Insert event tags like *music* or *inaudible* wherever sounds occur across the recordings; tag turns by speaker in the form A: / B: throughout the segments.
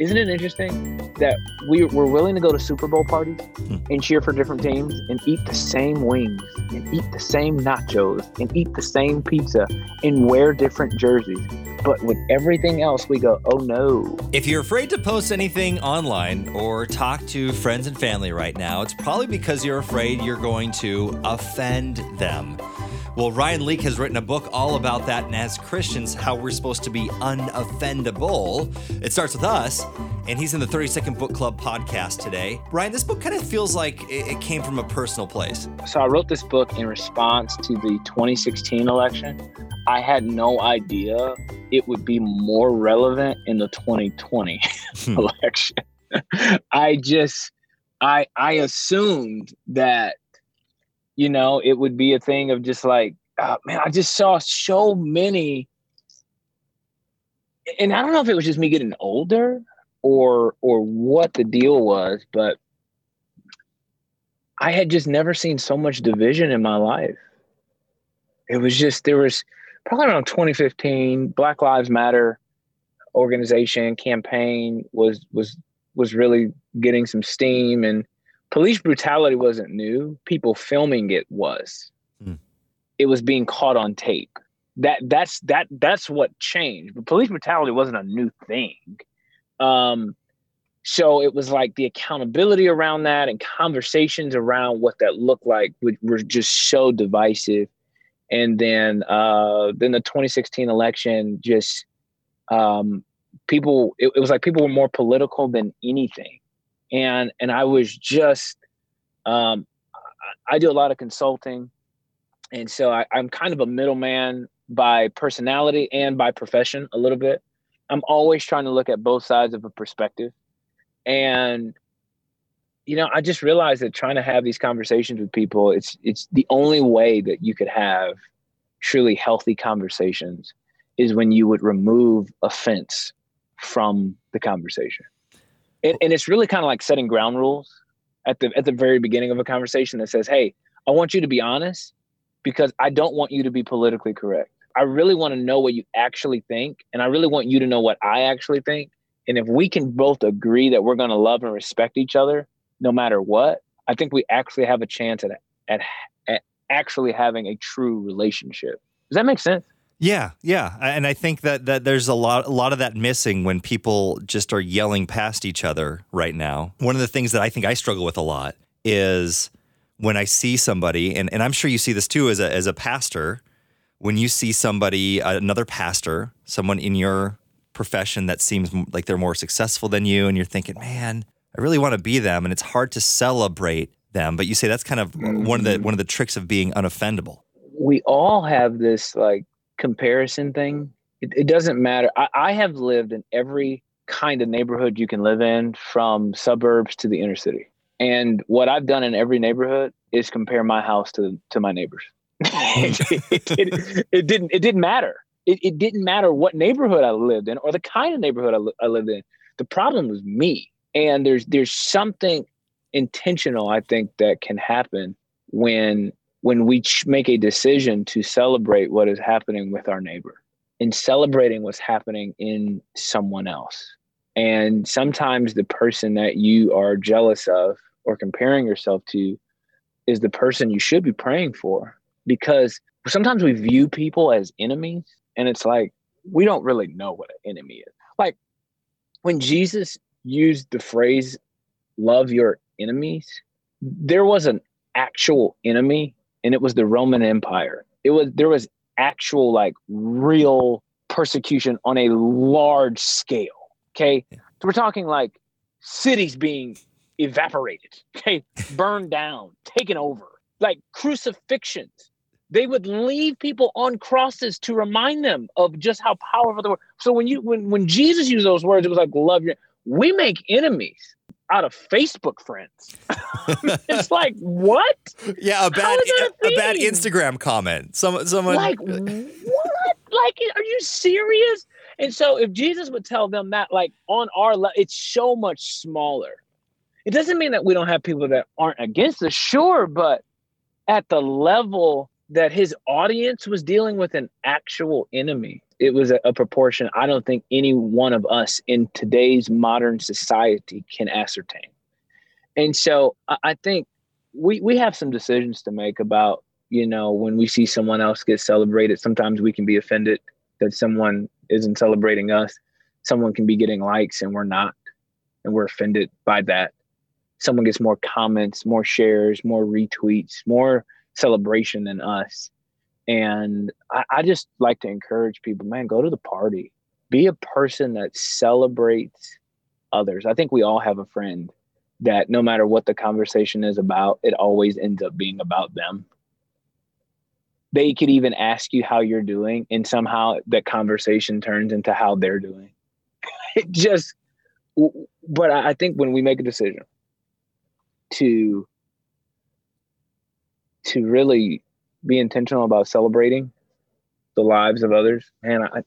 A: isn't it interesting that we, we're willing to go to Super Bowl parties
B: Hmm.
A: and cheer for different teams and eat the same wings and eat the same nachos and eat the same pizza and wear different jerseys? But with everything else, we go, oh no.
B: If you're afraid to post anything online or talk to friends and family right now, it's probably because you're afraid you're going to offend them. Well, Ryan Leak has written a book all about that, and as Christians, how we're supposed to be unoffendable. It starts with us, and he's in the 30 Second Book Club podcast today. Ryan, this book kind of feels like it came from a personal place.
A: So I wrote this book in response to the 2016 election. I had no idea it would be more relevant in the 2020
B: Hmm. *laughs*
A: election. *laughs* I just I I assumed that you know it would be a thing of just like uh, man I just saw so many and I don't know if it was just me getting older or or what the deal was but I had just never seen so much division in my life. It was just there was probably around 2015, Black Lives Matter organization campaign was was was really getting some steam and police brutality wasn't new. People filming it was.
B: Hmm.
A: It was being caught on tape. That that's that that's what changed. But police brutality wasn't a new thing. Um so it was like the accountability around that and conversations around what that looked like were just so divisive and then uh then the 2016 election just um people it, it was like people were more political than anything and and i was just um i, do a lot of consulting. And so I, i'm kind of a middleman by personality and by profession a little bit. I'm always trying to look at both sides of a perspective. And you know i just realized that trying to have these conversations with people it's it's the only way that you could have truly healthy conversations is when you would remove offense from the conversation and, and it's really kind of like setting ground rules at the at the very beginning of a conversation that says hey i want you to be honest because i don't want you to be politically correct i really want to know what you actually think and i really want you to know what i actually think and if we can both agree that we're going to love and respect each other no matter what, I think we actually have a chance at, at, at actually having a true relationship. Does that make sense?
B: Yeah, yeah, and I think that that there's a lot a lot of that missing when people just are yelling past each other right now. One of the things that I think I struggle with a lot is when I see somebody, and, and I'm sure you see this too as a as a pastor, when you see somebody, another pastor, someone in your profession that seems like they're more successful than you, and you're thinking, man, I really want to be them, and it's hard to celebrate them. But you say that's kind of mm-hmm. one of the one of the tricks of being unoffendable.
A: We all have this like comparison thing. It, it doesn't matter. I, I have lived in every kind of neighborhood you can live in, from suburbs to the inner city. And what I've done in every neighborhood is compare my house to to my neighbors. *laughs* it, it, it, didn't it didn't matter. It, it didn't matter what neighborhood I lived in or the kind of neighborhood I, li- I lived in. The problem was me. And there's there's something intentional I think that can happen when when we make a decision to celebrate what is happening with our neighbor and celebrating what's happening in someone else. And sometimes the person that you are jealous of or comparing yourself to is the person you should be praying for because sometimes we view people as enemies and it's like we don't really know what an enemy is. Like when Jesus used the phrase love your enemies, there was an actual enemy and it was the Roman Empire. It was there was actual like real persecution on a large scale. Okay. So we're talking like cities being evaporated, *laughs* okay, *laughs* burned down, taken over, like crucifixions. They would leave people on crosses to remind them of just how powerful they were. So when you when when Jesus used those words, it was like love your we make enemies out of Facebook friends. *laughs* it's like what?
B: Yeah, a bad
A: a
B: a bad? Instagram comment. Some someone
A: like uh, what? Like are you serious? And so if Jesus would tell them that, like on our level, it's so much smaller. It doesn't mean that we don't have people that aren't against us, sure, but at the level that his audience was dealing with an actual enemy. It was a, a, proportion I don't think any one of us in today's modern society can ascertain. And so I, I think we we have some decisions to make about you know when we see someone else get celebrated. Sometimes we can be offended that someone isn't celebrating us. Someone can be getting likes and we're not, and we're offended by that. Someone gets more comments, more shares, more retweets, more celebration than us. And I, I just like to encourage people, man, go to the party. Be a person that celebrates others. I think we all have a friend that no matter what the conversation is about, it always ends up being about them. They could even ask you how you're doing, and somehow that conversation turns into how they're doing. *laughs* it just, but I think when we make a decision to to really be intentional about celebrating the lives of others, and I,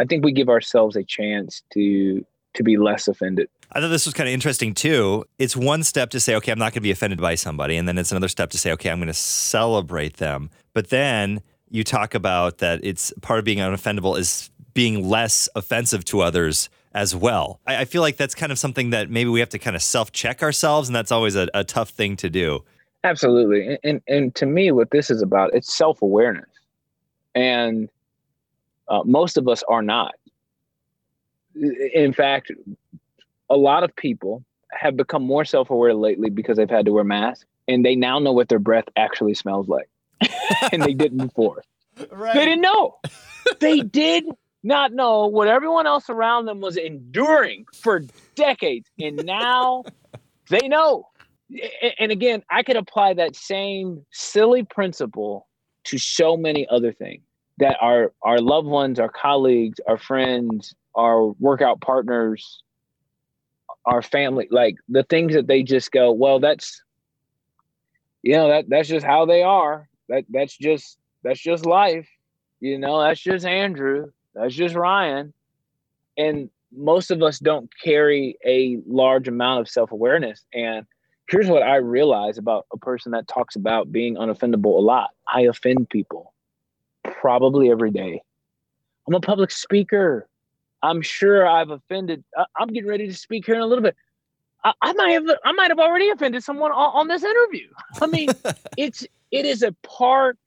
A: I think we give ourselves a chance to to be less offended.
B: I thought this was kind of interesting too. It's one step to say, okay, I'm not going to be offended by somebody, and then it's another step to say, okay, I'm going to celebrate them. But then you talk about that it's part of being unoffendable is being less offensive to others as well. I, I feel like that's kind of something that maybe we have to kind of self check ourselves, and that's always a, a tough thing to do.
A: Absolutely. And, and, and to me, what this is about, it's self awareness. And uh, most of us are not. In fact, a lot of people have become more self aware lately because they've had to wear masks and they now know what their breath actually smells like. *laughs* and they didn't before. Right. They didn't know. they did not know what everyone else around them was enduring for decades. And now they know and again, I could apply that same silly principle to so many other things that our our loved ones, our colleagues, our friends, our workout partners, our family, like the things that they just go, well, that's you know, that that's just how they are. That that's just that's just life. You know, that's just Andrew. That's just Ryan. And most of us don't carry a large amount of self-awareness and here's what I realize about a person that talks about being unoffendable a lot. I offend people probably every day. I'm a public speaker. I'm sure I've offended. I'm getting ready to speak here in a little bit. I, I might have. I might have already offended someone on, on this interview. I mean, *laughs* it's it is a part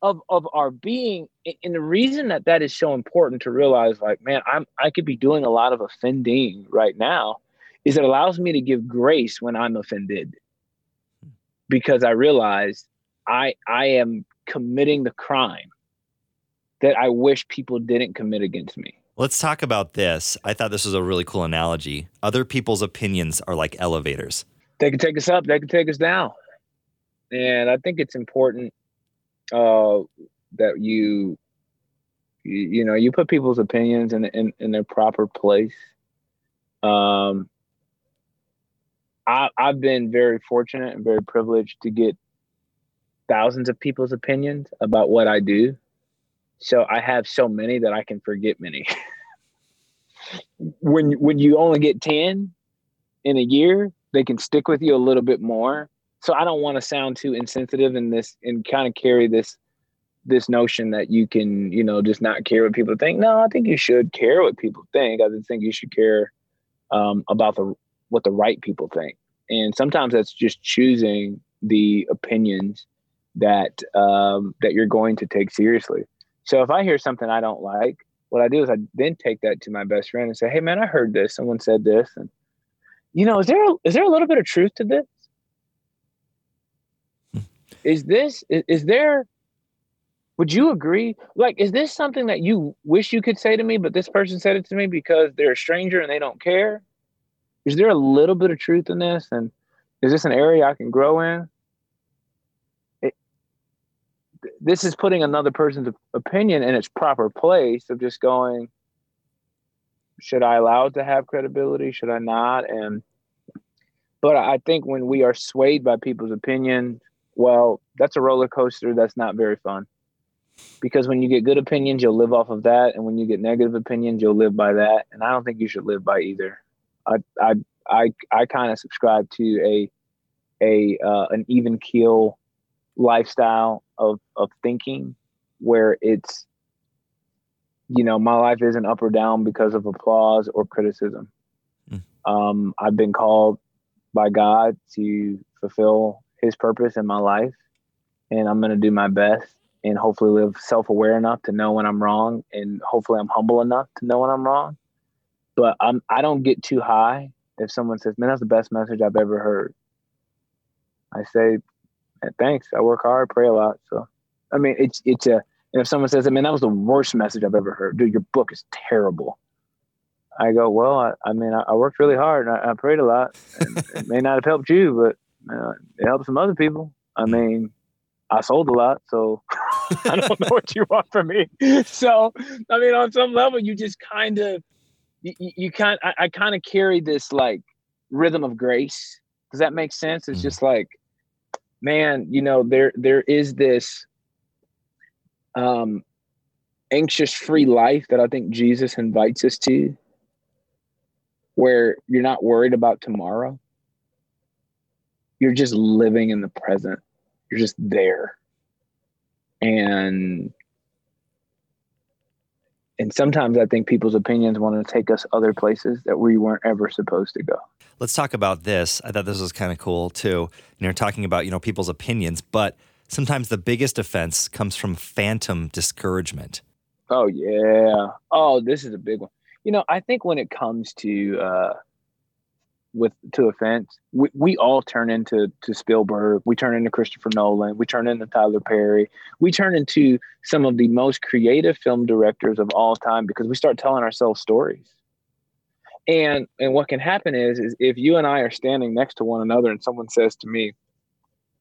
A: of of our being, and the reason that that is so important to realize, like, man, I'm I could be doing a lot of offending right now, is it allows me to give grace when I'm offended because I realize I I am committing the crime that I wish people didn't commit against me.
B: Let's talk about this. I thought this was a really cool analogy. Other people's opinions are like elevators.
A: They can take us up, they can take us down. And I think it's important uh, that you, you, you know, you put people's opinions in, in, in their proper place. Um, I, I've been very fortunate and very privileged to get thousands of people's opinions about what I do. So I have so many that I can forget many. *laughs* when when you only get 10 in a year, they can stick with you a little bit more. So I don't want to sound too insensitive in this and kind of carry this this notion that you can, you know, just not care what people think. No, I think you should care what people think. I think you should care um, about the what the right people think. And sometimes that's just choosing the opinions that um, that you're going to take seriously. So if I hear something I don't like, what I do is I then take that to my best friend and say, "Hey, man, I heard this. Someone said this, and you know, is there a, is there a little bit of truth to this? Is this is, is there? Would you agree? Like, is this something that you wish you could say to me, but this person said it to me because they're a stranger and they don't care? Is there a little bit of truth in this? And is this an area I can grow in? This is putting another person's opinion in its proper place of just going, should I allow it to have credibility? Should I not? And, but I think when we are swayed by people's opinions, well, that's a roller coaster. That's not very fun because when you get good opinions, you'll live off of that. And when you get negative opinions, you'll live by that. And I don't think you should live by either. I I I I kind of subscribe to a a uh, an even keel lifestyle of of thinking where it's you know my life isn't up or down because of applause or criticism mm. um, i've been called by god to fulfill his purpose in my life and i'm going to do my best and hopefully live self-aware enough to know when i'm wrong and hopefully i'm humble enough to know when i'm wrong but i'm i don't get too high if someone says man that's the best message i've ever heard i say thanks i work hard pray a lot so i mean it's it's a and if someone says, I mean, that was the worst message I've ever heard. Dude, your book is terrible. I go, well, I, I mean, I, I, worked really hard and I, I prayed a lot. *laughs* it may not have helped you, but uh, it helped some other people. I mean, I sold a lot, so *laughs* I don't know *laughs* what you want from me. So, I mean, on some level, you just kind of, you, you kind, I, I kind of carry this like rhythm of grace. Does that make sense? It's mm-hmm. just like, man, you know, there there is this um, anxious free life that I think Jesus invites us to, where you're not worried about tomorrow. You're just living in the present. You're just there. And and sometimes I think people's opinions want to take us other places that we weren't ever supposed to go.
B: Let's talk about this. I thought this was kind of cool too. And you're talking about, you know, people's opinions, but sometimes the biggest offense comes from phantom discouragement.
A: Oh yeah. Oh, this is a big one. You know, I think when it comes to uh with to offense, we, we all turn into to Spielberg, we turn into Christopher Nolan, we turn into Tyler Perry, we turn into some of the most creative film directors of all time because we start telling ourselves stories. And and what can happen is is if you and I are standing next to one another and someone says to me,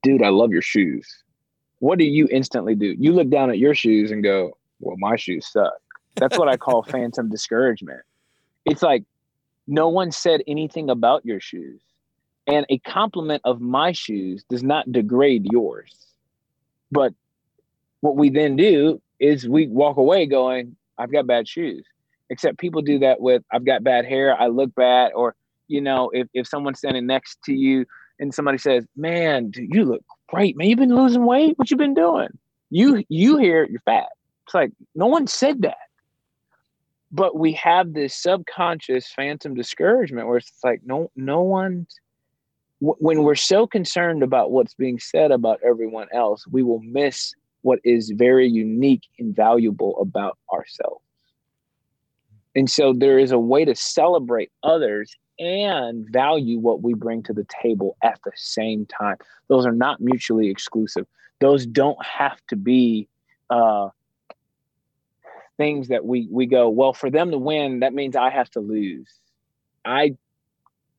A: "Dude, I love your shoes." what do you instantly do? You look down at your shoes and go, well, my shoes suck. That's what I call *laughs* phantom discouragement. It's like no one said anything about your shoes. And a compliment of my shoes does not degrade yours. But what we then do is we walk away going, I've got bad shoes. Except people do that with, I've got bad hair, I look bad. Or, you know, if, if someone's standing next to you and somebody says, Man, dude, you look great, man. You've been losing weight. What you been doing? You you hear you're fat. It's like no one said that. But we have this subconscious phantom discouragement where it's like no no one when we're so concerned about what's being said about everyone else, we will miss what is very unique and valuable about ourselves. And so there is a way to celebrate others and value what we bring to the table at the same time. Those are not mutually exclusive. Those don't have to be uh, things that we we go. Well, for them to win, that means I have to lose. I,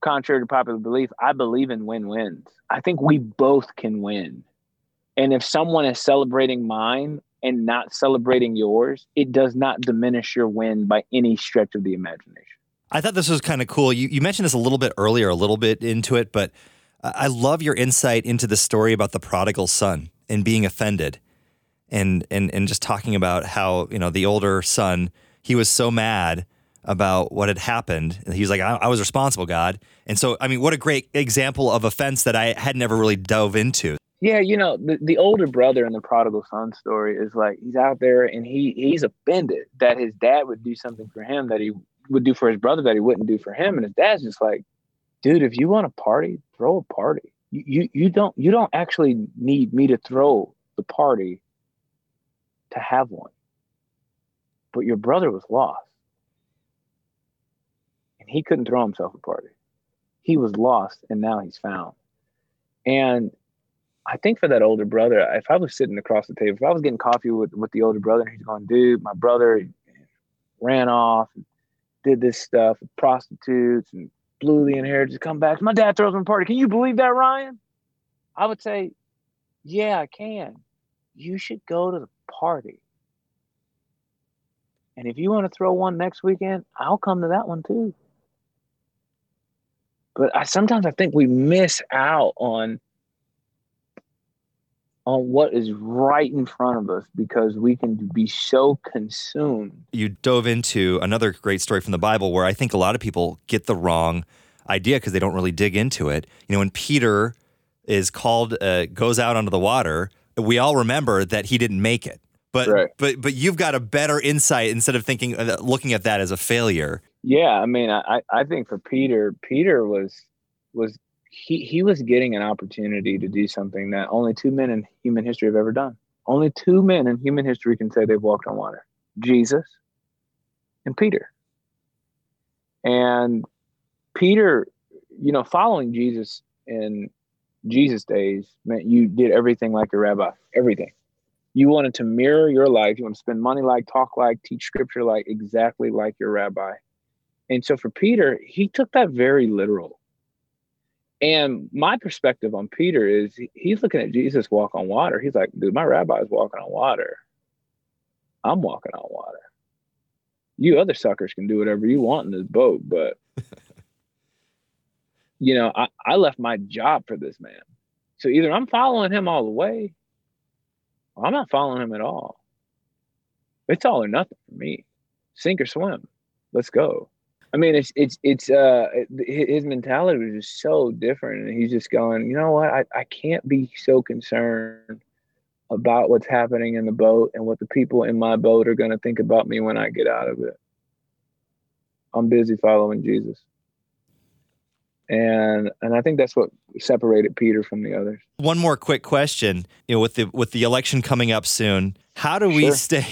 A: contrary to popular belief, I believe in win wins. I think we both can win. And if someone is celebrating mine and not celebrating yours, it does not diminish your win by any stretch of the imagination.
B: I thought this was kind of cool. You, you mentioned this a little bit earlier, a little bit into it, but I love your insight into the story about the prodigal son and being offended and, and, and just talking about how, you know, the older son, he was so mad about what had happened. He was like, I, I was responsible, God. And so, I mean, what a great example of offense that I had never really dove into.
A: Yeah, you know, the, the older brother in the prodigal son story is like he's out there and he he's offended that his dad would do something for him that he would do for his brother that he wouldn't do for him. And his dad's just like, dude, if you want a party, throw a party. You, you, you don't you don't actually need me to throw the party to have one. But your brother was lost. And he couldn't throw himself a party. He was lost and now he's found. And I think for that older brother, if I was sitting across the table, if I was getting coffee with, with the older brother and he's going, dude, my brother ran off, and did this stuff with prostitutes and blew the inheritance, come back. My dad throws him a party. Can you believe that, Ryan? I would say, yeah, I can. You should go to the party. And if you want to throw one next weekend, I'll come to that one too. But I sometimes I think we miss out on on what is right in front of us because we can be so consumed.
B: You dove into another great story from the Bible where I think a lot of people get the wrong idea because they don't really dig into it. You know, when Peter is called, uh, goes out onto the water, we all remember that he didn't make it. But
A: Right.
B: but but you've got a better insight instead of thinking uh, looking at that as a failure.
A: Yeah, I mean, I I think for Peter, Peter was was he he was getting an opportunity to do something that only two men in human history have ever done. Only two men in human history can say they've walked on water: Jesus and Peter. And Peter, you know, following Jesus in Jesus days meant you did everything like your rabbi, everything. You wanted to mirror your life. You want to spend money like, talk like, teach scripture like, exactly like your rabbi. And so for Peter, he took that very literal. And my perspective on Peter is he's looking at Jesus walk on water. He's like, dude, my rabbi is walking on water. I'm walking on water. You other suckers can do whatever you want in this boat, but *laughs* you know, I, I left my job for this man. So either I'm following him all the way, or I'm not following him at all. It's all or nothing for me. Sink or swim. Let's go. I mean, it's it's it's uh his mentality was just so different, and he's just going, you know what? I I can't be so concerned about what's happening in the boat and what the people in my boat are going to think about me when I get out of it. I'm busy following Jesus. And and I think that's what separated Peter from the others.
B: One more quick question. You know, with the with the election coming up soon, how do we
A: Sure.
B: stay?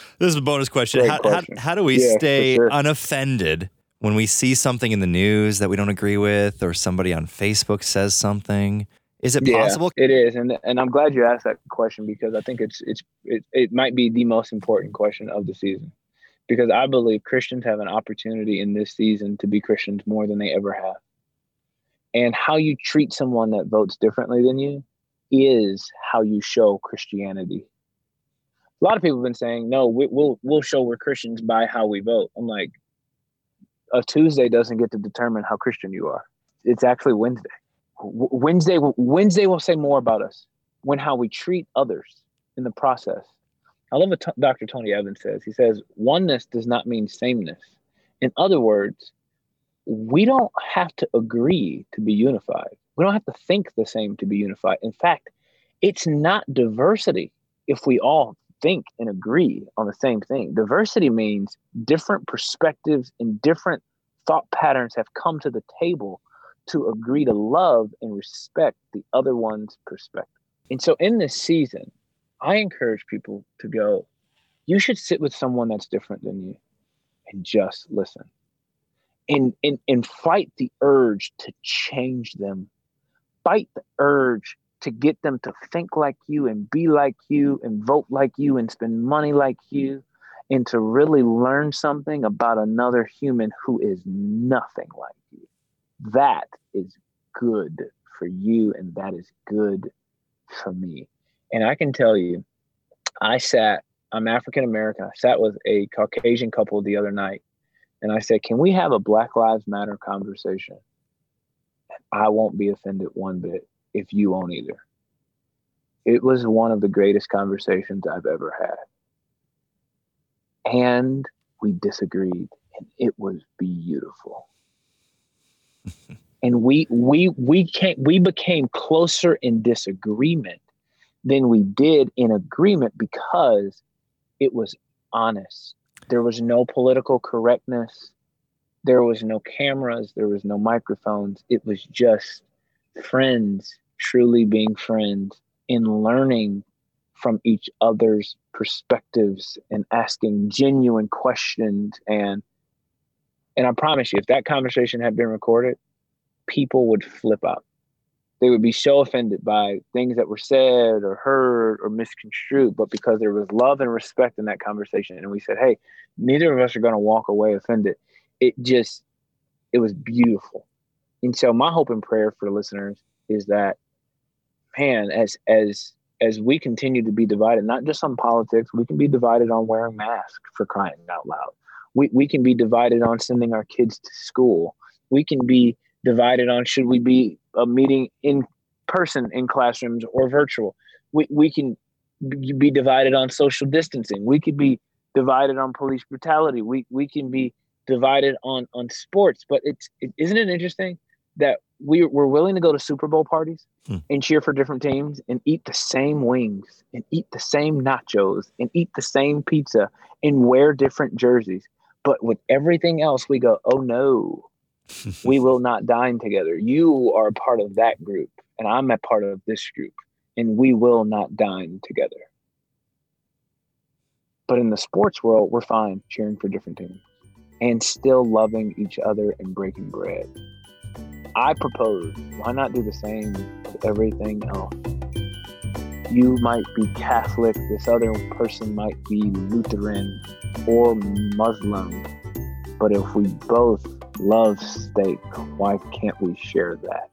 B: *laughs* this is a bonus question. How,
A: question.
B: how how do we
A: Yeah,
B: stay
A: sure.
B: unoffended when we see something in the news that we don't agree with, or somebody on Facebook says something? Is it possible?
A: it is, and and I'm glad you asked that question because I think it's it's it, it might be the most important question of the season, because I believe Christians have an opportunity in this season to be Christians more than they ever have, and how you treat someone that votes differently than you is how you show Christianity. A lot of people have been saying, no, we, we'll we'll show we're Christians by how we vote. I'm like, a Tuesday doesn't get to determine how Christian you are. It's actually Wednesday. W- Wednesday Wednesday will say more about us when how we treat others in the process. I love what T- Dr. Tony Evans says. He says oneness does not mean sameness. In other words, we don't have to agree to be unified. We don't have to think the same to be unified. In fact, it's not diversity if we all think and agree on the same thing. Diversity means different perspectives and different thought patterns have come to the table to agree to love and respect the other one's perspective. And so in this season, I encourage people to go, you should sit with someone that's different than you and just listen. And, and, and fight the urge to change them. Fight the urge to get them to think like you and be like you and vote like you and spend money like you and to really learn something about another human who is nothing like you. That is good for you and that is good for me. And I can tell you, I sat, I'm African American. I sat with a Caucasian couple the other night and I said, Can we have a Black Lives Matter conversation? And I won't be offended one bit if you won't either. It was one of the greatest conversations I've ever had. And we disagreed, and it was beautiful. *laughs* and we we we came we became closer in disagreement than we did in agreement because it was honest. There was no political correctness. There was no cameras. There was no microphones. It was just friends truly being friends in learning from each other's perspectives and asking genuine questions and and I promise you if that conversation had been recorded people would flip out they would be so offended by things that were said or heard or misconstrued but because there was love and respect in that conversation and we said hey neither of us are going to walk away offended. It just it was beautiful. And so my hope and prayer for listeners is that man as as as we continue to be divided not just on politics we can be divided on wearing masks for crying out loud. We, we can be divided on sending our kids to school. We can be divided on should we be a meeting in person in classrooms or virtual. We, we can be divided on social distancing. We could be divided on police brutality. We, we can be divided on on sports. But it's it, isn't it interesting that we we're willing to go to Super Bowl parties
B: Hmm.
A: and cheer for different teams and eat the same wings and eat the same nachos and eat the same pizza and wear different jerseys. But with everything else, we go, oh no, we *laughs* will not dine together. You are a part of that group, and I'm a part of this group, and we will not dine together. But in the sports world, we're fine cheering for different teams and still loving each other and breaking bread. I propose, why not do the same with everything else? You might be Catholic, this other person might be Lutheran or Muslim, but if we both love steak, why can't we share that?